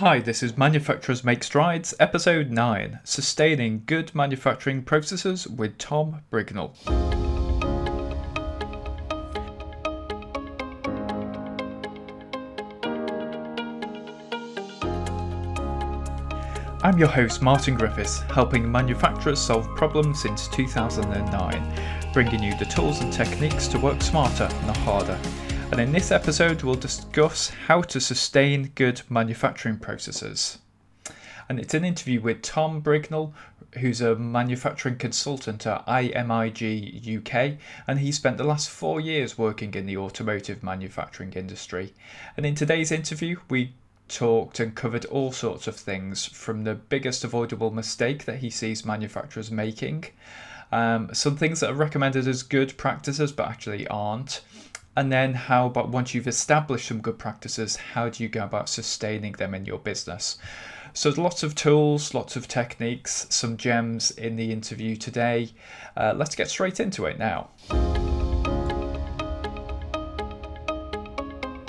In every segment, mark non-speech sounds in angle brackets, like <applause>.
Hi, this is Manufacturers Make Strides, Episode 9 Sustaining Good Manufacturing Processes with Tom Brignall. I'm your host, Martin Griffiths, helping manufacturers solve problems since 2009, bringing you the tools and techniques to work smarter, not harder. And in this episode, we'll discuss how to sustain good manufacturing processes. And it's an interview with Tom Brignall, who's a manufacturing consultant at IMIG UK, and he spent the last four years working in the automotive manufacturing industry. And in today's interview, we talked and covered all sorts of things from the biggest avoidable mistake that he sees manufacturers making, um, some things that are recommended as good practices but actually aren't, and then how about once you've established some good practices, how do you go about sustaining them in your business? So, lots of tools, lots of techniques, some gems in the interview today. Uh, let's get straight into it now.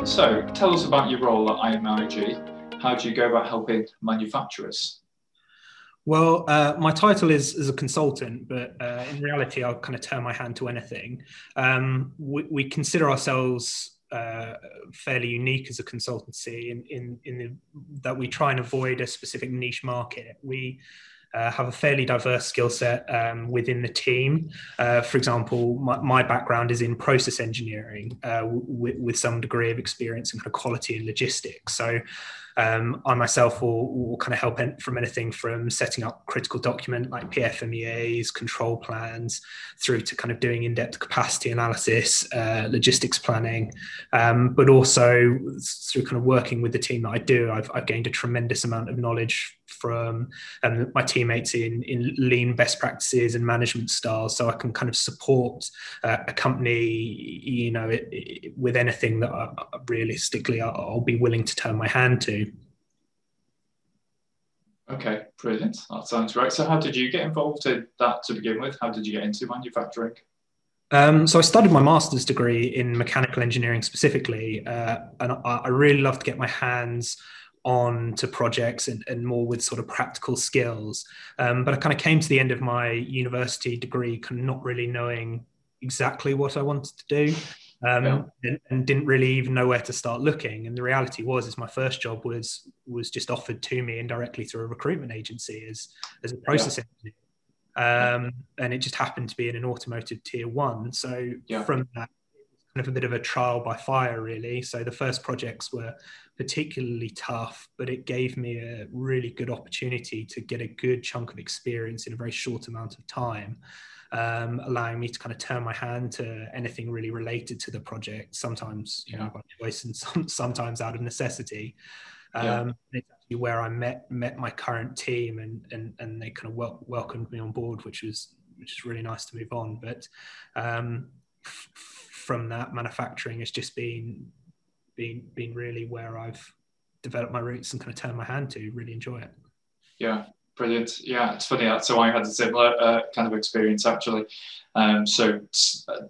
So, tell us about your role at IMIG. How do you go about helping manufacturers? Well, uh, my title is as a consultant, but uh, in reality, I'll kind of turn my hand to anything. Um, we, we, consider ourselves uh, fairly unique as a consultancy in, in, in the, that we try and avoid a specific niche market. We uh, have a fairly diverse skill set um, within the team. Uh, for example, my, my, background is in process engineering uh, with, with, some degree of experience in kind of quality and logistics. So um, I myself will, will, kind of help from anything from setting up critical document like PFMEAs, control plans, through to kind of doing in-depth capacity analysis, uh, logistics planning, um, but also through kind of working with the team that I do, I've, I've gained a tremendous amount of knowledge from um, my teammates in, in lean best practices and management styles so i can kind of support uh, a company you know it, it, with anything that I, realistically I'll, I'll be willing to turn my hand to. Okay brilliant. That sounds great so how did you get involved in that to begin with? How did you get into manufacturing? Um, so I studied my master's degree in mechanical engineering specifically, uh, and I, I, really love to get my hands on to projects and, and more with sort of practical skills. Um, but I kind of came to the end of my university degree, kind of not really knowing exactly what I wanted to do. Um, yeah. and, and, didn't really even know where to start looking. And the reality was, is my first job was was just offered to me indirectly through a recruitment agency as as a process yeah. engineer, um, and it just happened to be in an automotive tier one. So yeah. from that, kind of a bit of a trial by fire, really. So the first projects were particularly tough, but it gave me a really good opportunity to get a good chunk of experience in a very short amount of time, um, allowing me to kind of turn my hand to anything really related to the project, sometimes you know by choice and <laughs> some, sometimes out of necessity. Um, yeah. It's actually where I met met my current team, and and and they kind of wel- welcomed me on board, which was which is really nice to move on. But um, f- from that, manufacturing has just been been been really where I've developed my roots and kind of turned my hand to. Really enjoy it. Yeah, brilliant. Yeah, it's funny. So I had a similar uh, kind of experience actually. Um, so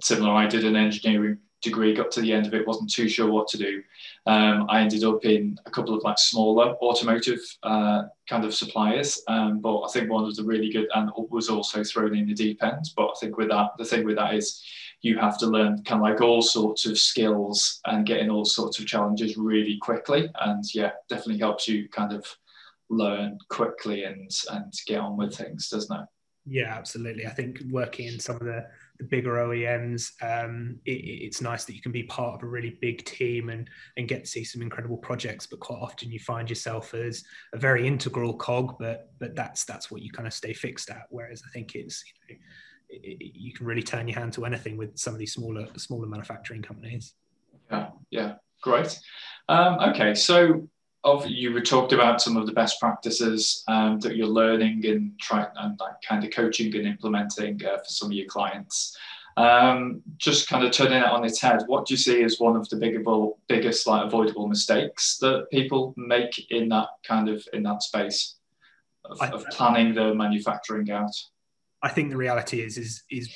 similar, I did an engineering degree, got to the end of it, wasn't too sure what to do. Um, I ended up in a couple of like smaller automotive uh, kind of suppliers, um, but I think one was a really good and was also thrown in the deep end. But I think with that, the thing with that is you have to learn kind of like all sorts of skills and getting all sorts of challenges really quickly. And yeah, definitely helps you kind of learn quickly and and get on with things, doesn't it? Yeah, absolutely. I think working in some of the, the bigger OEMs, um, it, it's nice that you can be part of a really big team and and get to see some incredible projects. But quite often you find yourself as a very integral cog, but but that's that's what you kind of stay fixed at. Whereas I think it's you know, you can really turn your hand to anything with some of these smaller smaller manufacturing companies. Yeah, yeah, great. Um, okay, so of you were talked about some of the best practices um, that you're learning and trying and like kind of coaching and implementing uh, for some of your clients. Um, just kind of turning it on its head, what do you see as one of the bigger, biggest like avoidable mistakes that people make in that kind of in that space of, of planning the manufacturing out? I think the reality is is is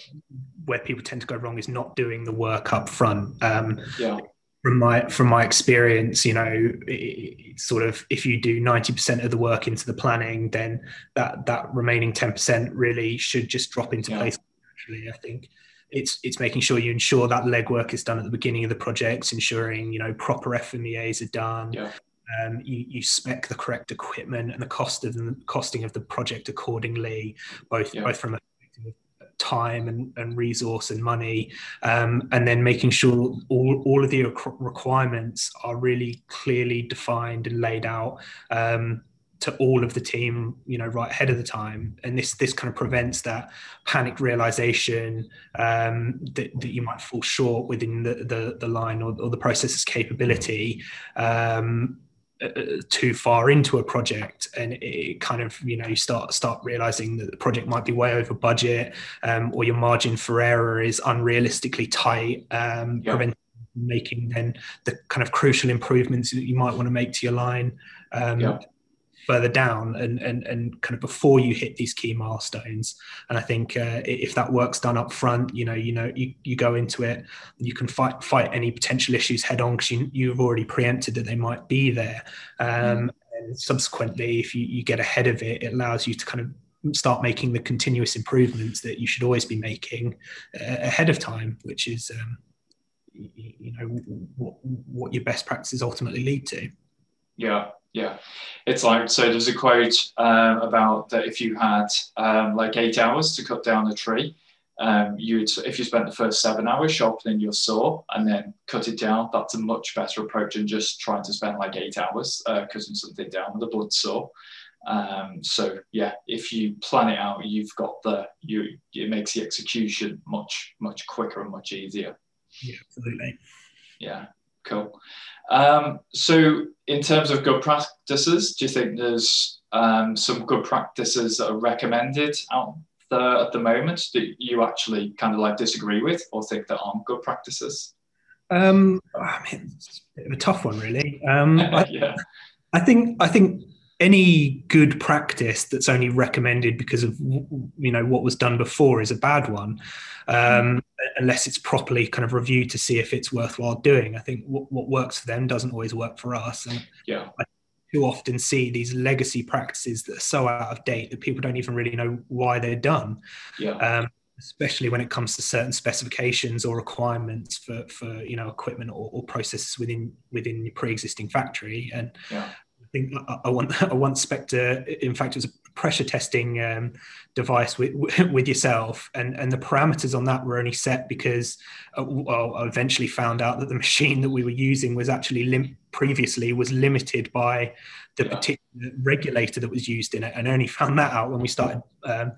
where people tend to go wrong is not doing the work up front. Um, yeah. from my from my experience, you know, it, sort of if you do ninety percent of the work into the planning, then that that remaining ten percent really should just drop into yeah. place. Actually, I think it's it's making sure you ensure that legwork is done at the beginning of the projects, ensuring you know proper FMEAs are done. Yeah. Um, you, you spec the correct equipment and the cost of the costing of the project accordingly, both yeah. both from a time and, and resource and money, um, and then making sure all, all of the requirements are really clearly defined and laid out um, to all of the team, you know, right ahead of the time. And this this kind of prevents that panic realization um, that, that you might fall short within the the, the line or, or the process's capability. Um, too far into a project and it kind of you know you start start realizing that the project might be way over budget um, or your margin for error is unrealistically tight um, yeah. preventing making then the kind of crucial improvements that you might want to make to your line um, yeah further down and, and, and kind of before you hit these key milestones. And I think uh, if that work's done up front, you know, you know, you, you go into it, you can fight fight any potential issues head on because you, you've already preempted that they might be there. Um, mm. And subsequently, if you, you get ahead of it, it allows you to kind of start making the continuous improvements that you should always be making uh, ahead of time, which is, um, you, you know, what, what your best practices ultimately lead to. Yeah, yeah, it's like so. There's a quote um, about that if you had um, like eight hours to cut down a tree, um, you'd if you spent the first seven hours sharpening your saw and then cut it down, that's a much better approach than just trying to spend like eight hours uh, cutting something down with a blunt saw. Um, so yeah, if you plan it out, you've got the you it makes the execution much much quicker and much easier. Yeah, absolutely. Yeah, cool. Um, so, in terms of good practices, do you think there's um, some good practices that are recommended out there at the moment that you actually kind of like disagree with or think that aren't good practices? Um, I mean, it's a bit of a tough one, really. Um, <laughs> I, yeah. I think I think any good practice that's only recommended because of you know what was done before is a bad one um, unless it's properly kind of reviewed to see if it's worthwhile doing. I think what, what works for them doesn't always work for us. And yeah. I too often see these legacy practices that are so out of date that people don't even really know why they're done. Yeah. Um, especially when it comes to certain specifications or requirements for for you know equipment or, or processes within within your pre-existing factory. And yeah think I, want <laughs> I once Spectre. In fact, it was a pressure testing um, device with <laughs> with yourself, and and the parameters on that were only set because uh, well, I eventually found out that the <laughs> machine that we were using was actually lim- previously was limited by the yeah. particular regulator that was used in it, and only found that out when we started. Um,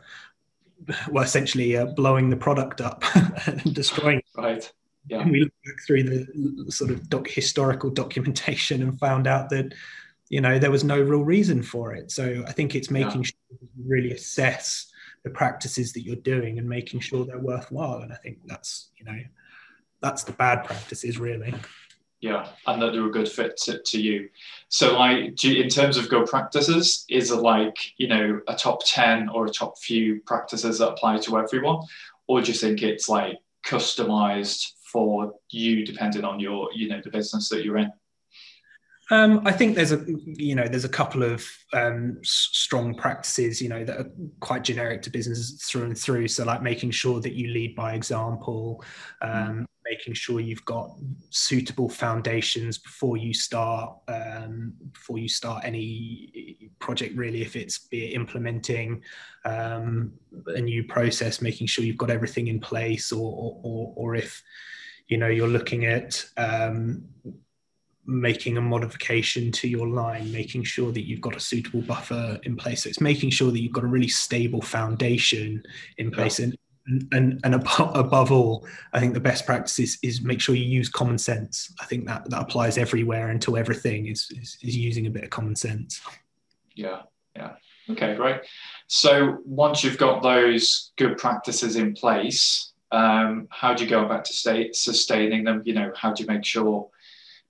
well, essentially uh, blowing the product up and destroying. It. Right. Yeah. And we looked through the sort of doc- historical documentation and found out that you know there was no real reason for it. So i think it's making yeah. sure you really assess the practices that you're doing and making sure they're worthwhile. And i think that's you know that's the bad practices really. Yeah and that they're a good fit to, to you. So like you, in terms of good practices is it like you know a top 10 or a top few practices that apply to everyone? Or do you think it's like customized for you depending on your you know the business that you're in um, I think there's a you know there's a couple of um, strong practices you know that are quite generic to businesses through and through. So like making sure that you lead by example, um, mm. making sure you've got suitable foundations before you start um, before you start any project. Really, if it's be it implementing um, a new process, making sure you've got everything in place, or or, or if you know you're looking at um, making a modification to your line, making sure that you've got a suitable buffer in place. So it's making sure that you've got a really stable foundation in place. Yeah. And, and, and above, above all, I think the best practice is, is make sure you use common sense. I think that, that applies everywhere and to everything is, is, is using a bit of common sense. Yeah, yeah. Okay, great. So once you've got those good practices in place, um, how do you go about to stay sustaining them? You know, how do you make sure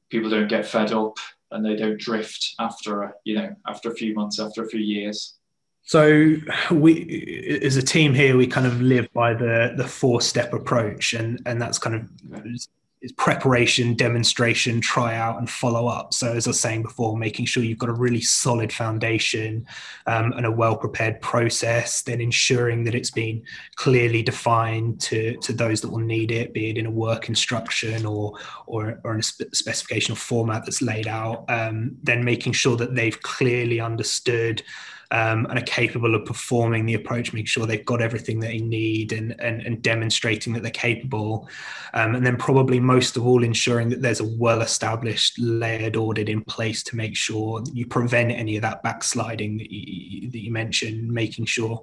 people don't get fed up and they don't drift after a, you know after a few months after a few years. So we as a team here we kind of live by the the four step approach and and that's kind of preparation, demonstration, try out, and follow up. So, as I was saying before, making sure you've got a really solid foundation um, and a well prepared process, then ensuring that it's been clearly defined to, to those that will need it, be it in a work instruction or, or, or in a spe- specification or format that's laid out. Um, then making sure that they've clearly understood um, and are capable of performing the approach, make sure they've got everything that they need and, and, and demonstrating that they're capable. Um, and then, probably most of all, ensuring that there's a well established layered audit in place to make sure you prevent any of that backsliding that you, that you mentioned, making sure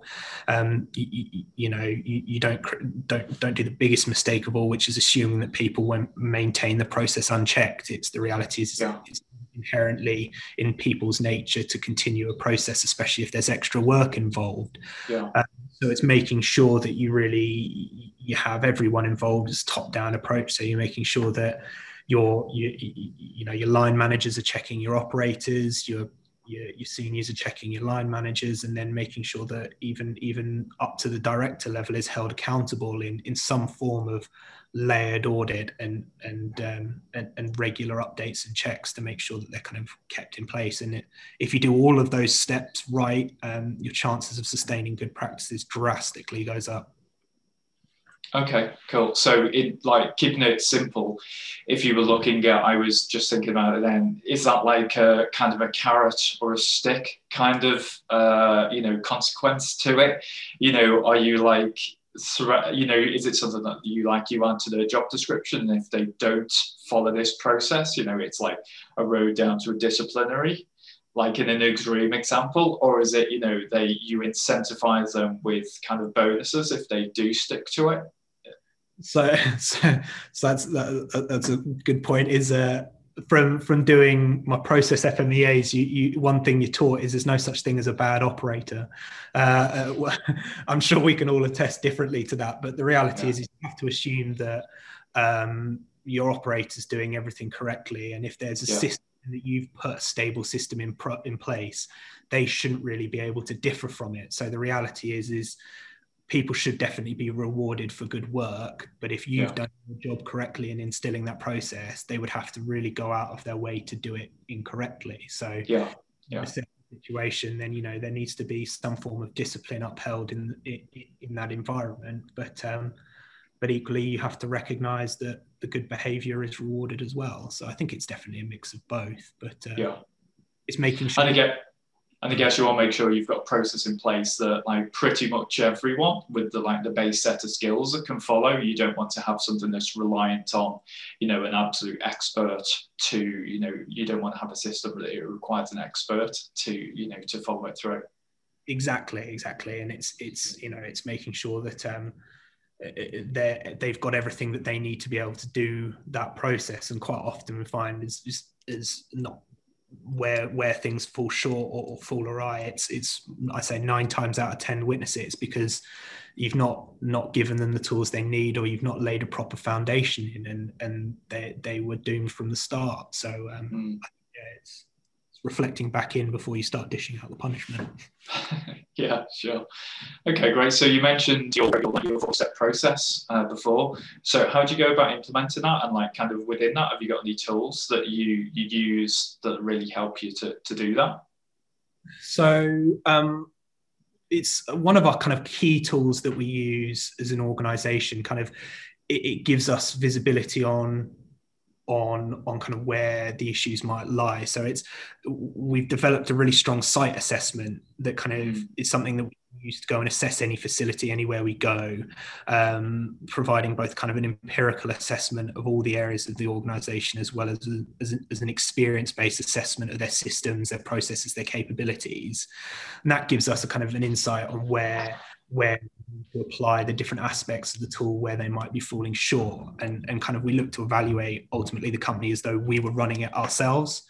um, you, you, know you, you, don't don't don't do the biggest mistake of all, which is assuming that people won't maintain the process unchecked. It's the reality is yeah. it's inherently in people's nature to continue a process, especially if there's extra work involved. Yeah. Um, so it's making sure that you really you have everyone involved as top-down approach. So you're making sure that your you, you know your line managers are checking your operators, your your, your seniors are checking your line managers and then making sure that even even up to the director level is held accountable in in some form of layered audit and and, um, and and, regular updates and checks to make sure that they're kind of kept in place. And it, if you do all of those steps right, um, your chances of sustaining good practices drastically goes up. Okay, cool. So, it like keeping it simple. If you were looking at, I was just thinking about it. Then, is that like a kind of a carrot or a stick kind of, uh, you know, consequence to it? You know, are you like you know, is it something that you like you enter the job description? if they don't follow this process, you know, it's like a road down to a disciplinary, like in an extreme example, or is it, you know, they you incentivize them with kind of bonuses if they do stick to it? So, <laughs> so, so that's that, that's a good point. Is uh, from from doing my process FMEAs, you, you one thing you're taught is there's no such thing as a bad operator. Uh, uh, <laughs> I'm sure we can all attest differently to that, but the reality yeah. is, is you have to assume that um, your operator's doing everything correctly, and if there's a yeah. system that you've put a stable system in pro- in place, they shouldn't really be able to differ from it. So the reality is is people should definitely be rewarded for good work but if you've yeah. done your job correctly in instilling that process they would have to really go out of their way to do it incorrectly. So yeah. yeah. situation then you know there needs to be some form of discipline upheld in in, in that environment. But um but equally you have to recognize that the good behavior is rewarded as well. So i think it's definitely a mix of both but uh, yeah. it's making sure and again and I guess you want to make sure you've got a process in place that like pretty much everyone with the like the base set of skills that can follow. You don't want to have something that's reliant on, you know, an absolute expert to, you know, you don't want to have a system that requires an expert to, you know, to follow it through. Exactly, exactly. And it's it's you know, it's making sure that um they they've got everything that they need to be able to do that process and quite often we find is is, is not where where things fall short or, fall awry it's it's i say nine times out of ten witnesses because you've not not given them the tools they need or you've not laid a proper foundation in and and they they were doomed from the start so um, mm. yeah it's reflecting back in before you start dishing out the punishment. <laughs> yeah, sure. Okay, great. So you mentioned your your four step process uh, before. So how do you go about implementing that? And like kind of within that, have you got any tools that you you use that really help you to to do that? So um, it's one of our kind of key tools that we use as an organization. Kind of it, it gives us visibility on on on kind of where the issues might lie so it's we've developed a really strong site assessment that kind of mm. is something that we use to go and assess any facility anywhere we go um, providing both kind of an empirical assessment of all the areas of the organization as well as, as, as an experience-based assessment of their systems their processes their capabilities and that gives us a kind of an insight on where where to apply the different aspects of the tool where they might be falling short. And, and kind of we look to evaluate ultimately the company as though we were running it ourselves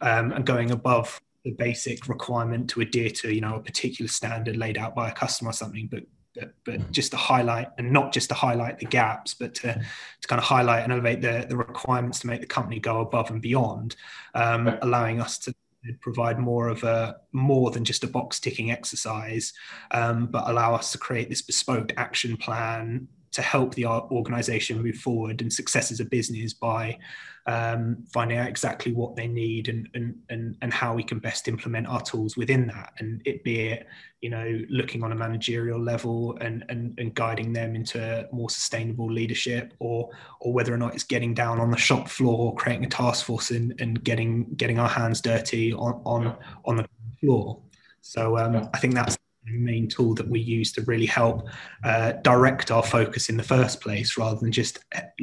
um, and going above the basic requirement to adhere to you know a particular standard laid out by a customer or something but but, but just to highlight and not just to highlight the gaps but to, to kind of highlight and elevate the, the requirements to make the company go above and beyond um, allowing us to provide more of a more than just a box ticking exercise, um, but allow us to create this bespoke action plan to help the organization move forward and success as a business by um, finding out exactly what they need and, and and and how we can best implement our tools within that. And it be it you know looking on a managerial level and and, and guiding them into more sustainable leadership or or whether or not it's getting down on the shop floor creating a task force and, and getting getting our hands dirty on on, on the floor. So um, i think that's main tool that we use to really help uh, direct our focus in the first place rather than just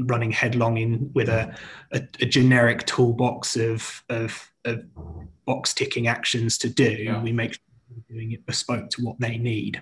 running headlong in with a, a, a generic toolbox of, of, of, box ticking actions to do. Yeah. We make sure we're doing it bespoke to what they need.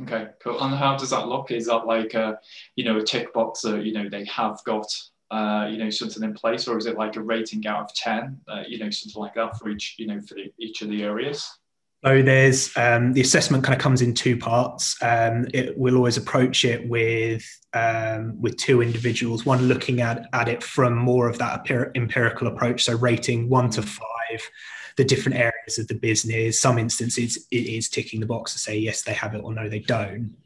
Okay, cool. And how does that look? Is that like a, you know, a tick box that, you know, they have got, uh, you know, something in place or is it like a rating out of 10, uh, you know, something like that for each, you know, for the, each of the areas? So there's um, the assessment kind of comes in two parts. Um, it will always approach it with um, with two individuals, one looking at at it from more of that empirical approach, so rating one to five, the different areas of the business. Some instances it is ticking the box to say yes they have it or no they don't.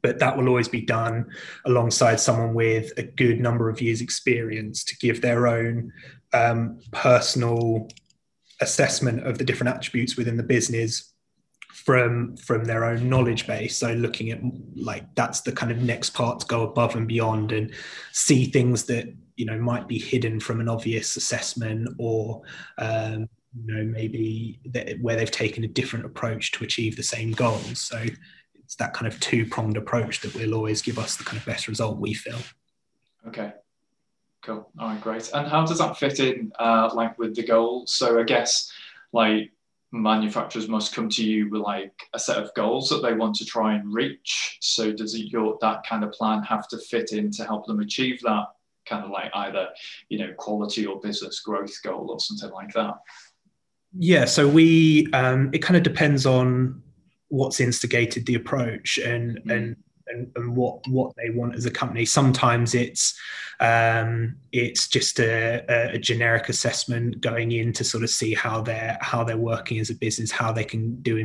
But that will always be done alongside someone with a good number of years' experience to give their own um, personal assessment of the different attributes within the business from from their own knowledge base. So looking at like that's the kind of next part to go above and beyond and see things that you know might be hidden from an obvious assessment or um, you know maybe that, where they've taken a different approach to achieve the same goals. So it's that kind of two pronged approach that will always give us the kind of best result we feel. Okay Cool. All right, great. And how does that fit in, uh, like with the goals? So I guess, like manufacturers must come to you with like a set of goals that they want to try and reach. So does your that kind of plan have to fit in to help them achieve that kind of like either you know quality or business growth goal or something like that? Yeah. So we um, it kind of depends on what's instigated the approach and mm. and and, and, what what they want as a company. Sometimes it's um, it's just a, a, generic assessment going in to sort of see how they're how they're working as a business, how they can do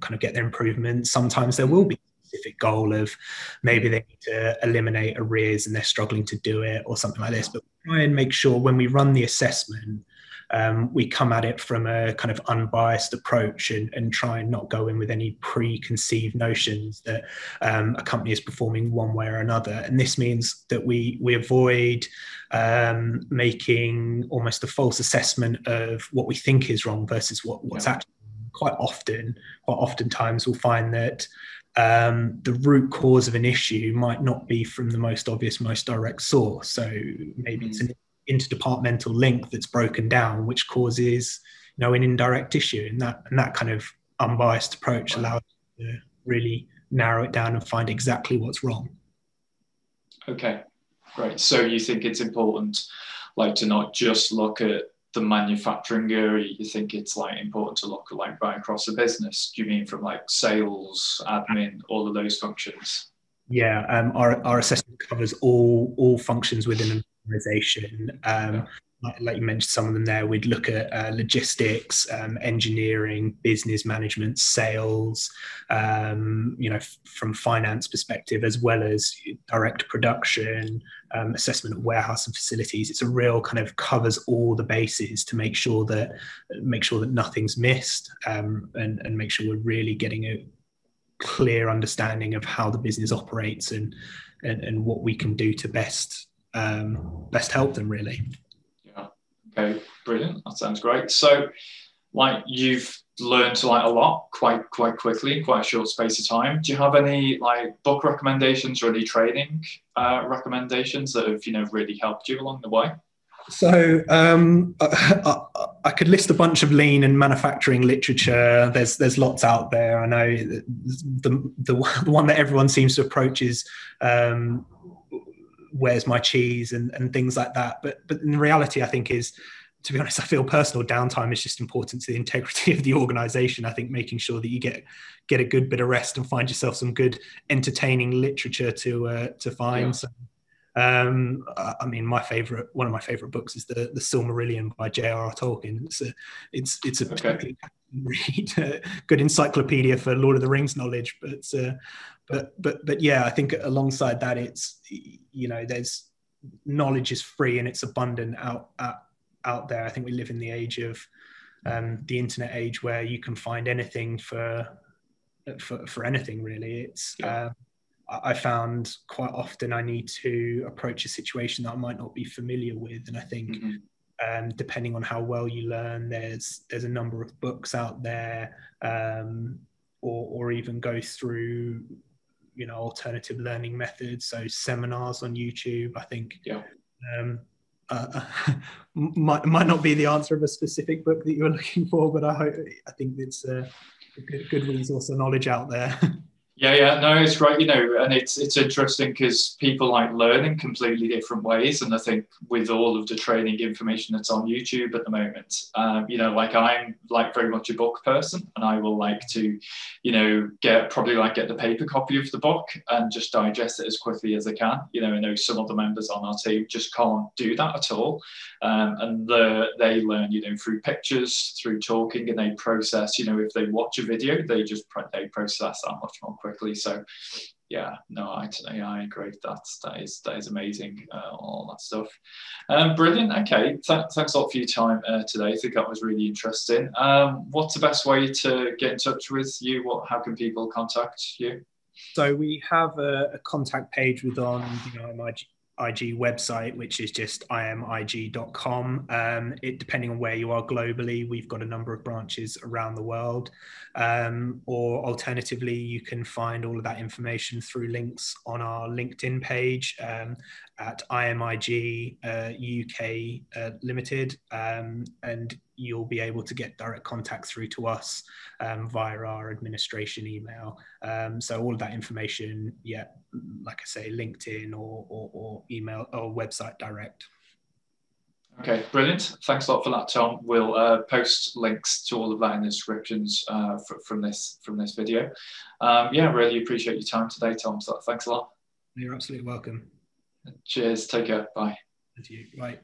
kind of get their improvements. Sometimes there will be a specific goal of maybe they need to eliminate arrears and they're struggling to do it or something like this. But try and make sure when we run the assessment um, we come at it from a kind of unbiased approach and, and, try and not go in with any preconceived notions that um, a company is performing one way or another. And this means that we we avoid um, making almost a false assessment of what we think is wrong versus what, what's yeah. actually quite often. Quite oftentimes, we'll find that um, the root cause of an issue might not be from the most obvious, most direct source. So maybe mm. it's an interdepartmental link that's broken down, which causes you know an indirect issue, and that and that kind of unbiased approach allows you to really narrow it down and find exactly what's wrong. Okay, great. So you think it's important, like, to not just look at the manufacturing area. You think it's like important to look at like right across the business. Do you mean from like sales, admin, all of those functions? Yeah, um, our, our assessment covers all all functions within organization. Um, like, like, you mentioned, some of them there, we'd look at uh, logistics, um, engineering, business management, sales, um, you know, f- from finance perspective, as well as direct production, um, assessment of warehouse and facilities. It's a real kind of covers all the bases to make sure that make sure that nothing's missed um, and, and make sure we're really getting a clear understanding of how the business operates and, and, and what we can do to best um, best help them really. Yeah. Okay. Brilliant. That sounds great. So, like you've learned to like a lot quite quite quickly in quite a short space of time. Do you have any like book recommendations or any training uh, recommendations that have you know really helped you along the way? So um, <laughs> I, I, could list a bunch of lean and manufacturing literature. There's there's lots out there. I know the the, the one that everyone seems to approach is um, where's my cheese and, and things like that. But but in reality, I think is to be honest, I feel personal downtime is just important to the <laughs> integrity of the organization. I think making sure that you get get a good bit of rest and find yourself some good entertaining literature to uh, to find. Yeah. So, um, I mean, my favorite one of my favorite books is the the Silmarillion by J.R.R. Tolkien. It's a it's it's a okay. read, <laughs> good encyclopedia for Lord of the Rings knowledge, but uh, but but but yeah, I think alongside that, it's you know, there's knowledge is free and it's abundant out out, out there. I think we live in the age of um, the internet age where you can find anything for for, for anything really. It's yeah. uh, I found quite often I need to approach a situation that I might not be familiar with, and I think. Mm-hmm. Um, depending on how well you learn, there's there's a number of books out there, um, or or even go through you know alternative learning methods so seminars on youtube i think yeah. um, uh, <laughs> might, might not be the answer of a specific book that you're <laughs> looking for but i hope i think it's a good, good resource of knowledge out there <laughs> Yeah, yeah, no, it's right. You know, and it's it's interesting because people like learning completely different ways, and I think with all of the training information that's on YouTube at the moment, um, you know, like I'm like very much a book person, and I will like to, you know, get probably like get the paper copy of the book and just digest it as quickly as I can. You know, I know some of the members on our team just can't do that at all, um, and the, they learn, you know, through pictures, through talking, and they process. You know, if they watch a video, they just they process that much more quickly. So yeah, no, I, I agree. That's that is that is amazing. Uh, all that stuff. Um, brilliant. Okay, Th- thanks a lot for your time uh, today. I think that was really interesting. Um, what's the best way to get in touch with you? What? How can people contact you? So we have a, a contact page with on you know my IG website, which is just imig.com. Um, it depending on where you are globally, we've got a number of branches around the world. Um, or alternatively, you can find all of that information through links on our LinkedIn page um, at IMIG uh, UK uh, Limited, um, and you'll be able to get direct contact through to us um, via our administration email. Um, so all of that information, yeah, like I say, LinkedIn or, or, or email or website direct. Okay, brilliant. Thanks a lot for that, Tom. We'll uh, post links to all of that in the descriptions uh, for, from this from this video. Um, yeah, really appreciate your time today, Tom. So thanks a lot. You're absolutely welcome. Cheers. Take care. Bye. Thank you. Bye.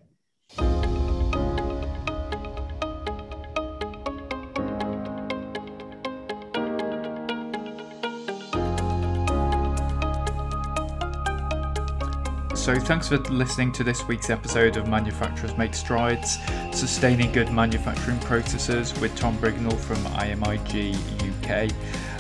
So, thanks for listening to this week's episode of Manufacturers Make Strides Sustaining Good Manufacturing Processes with Tom Brignall from IMIG UK.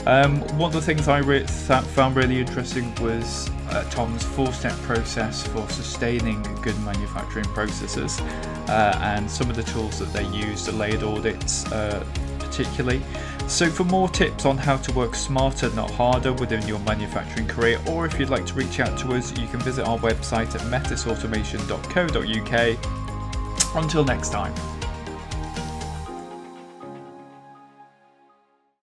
Um, one of the things I re- found really interesting was uh, Tom's four step process for sustaining good manufacturing processes uh, and some of the tools that they use, the layered audits, uh, particularly. So, for more tips on how to work smarter, not harder within your manufacturing career, or if you'd like to reach out to us, you can visit our website at metisautomation.co.uk. Until next time.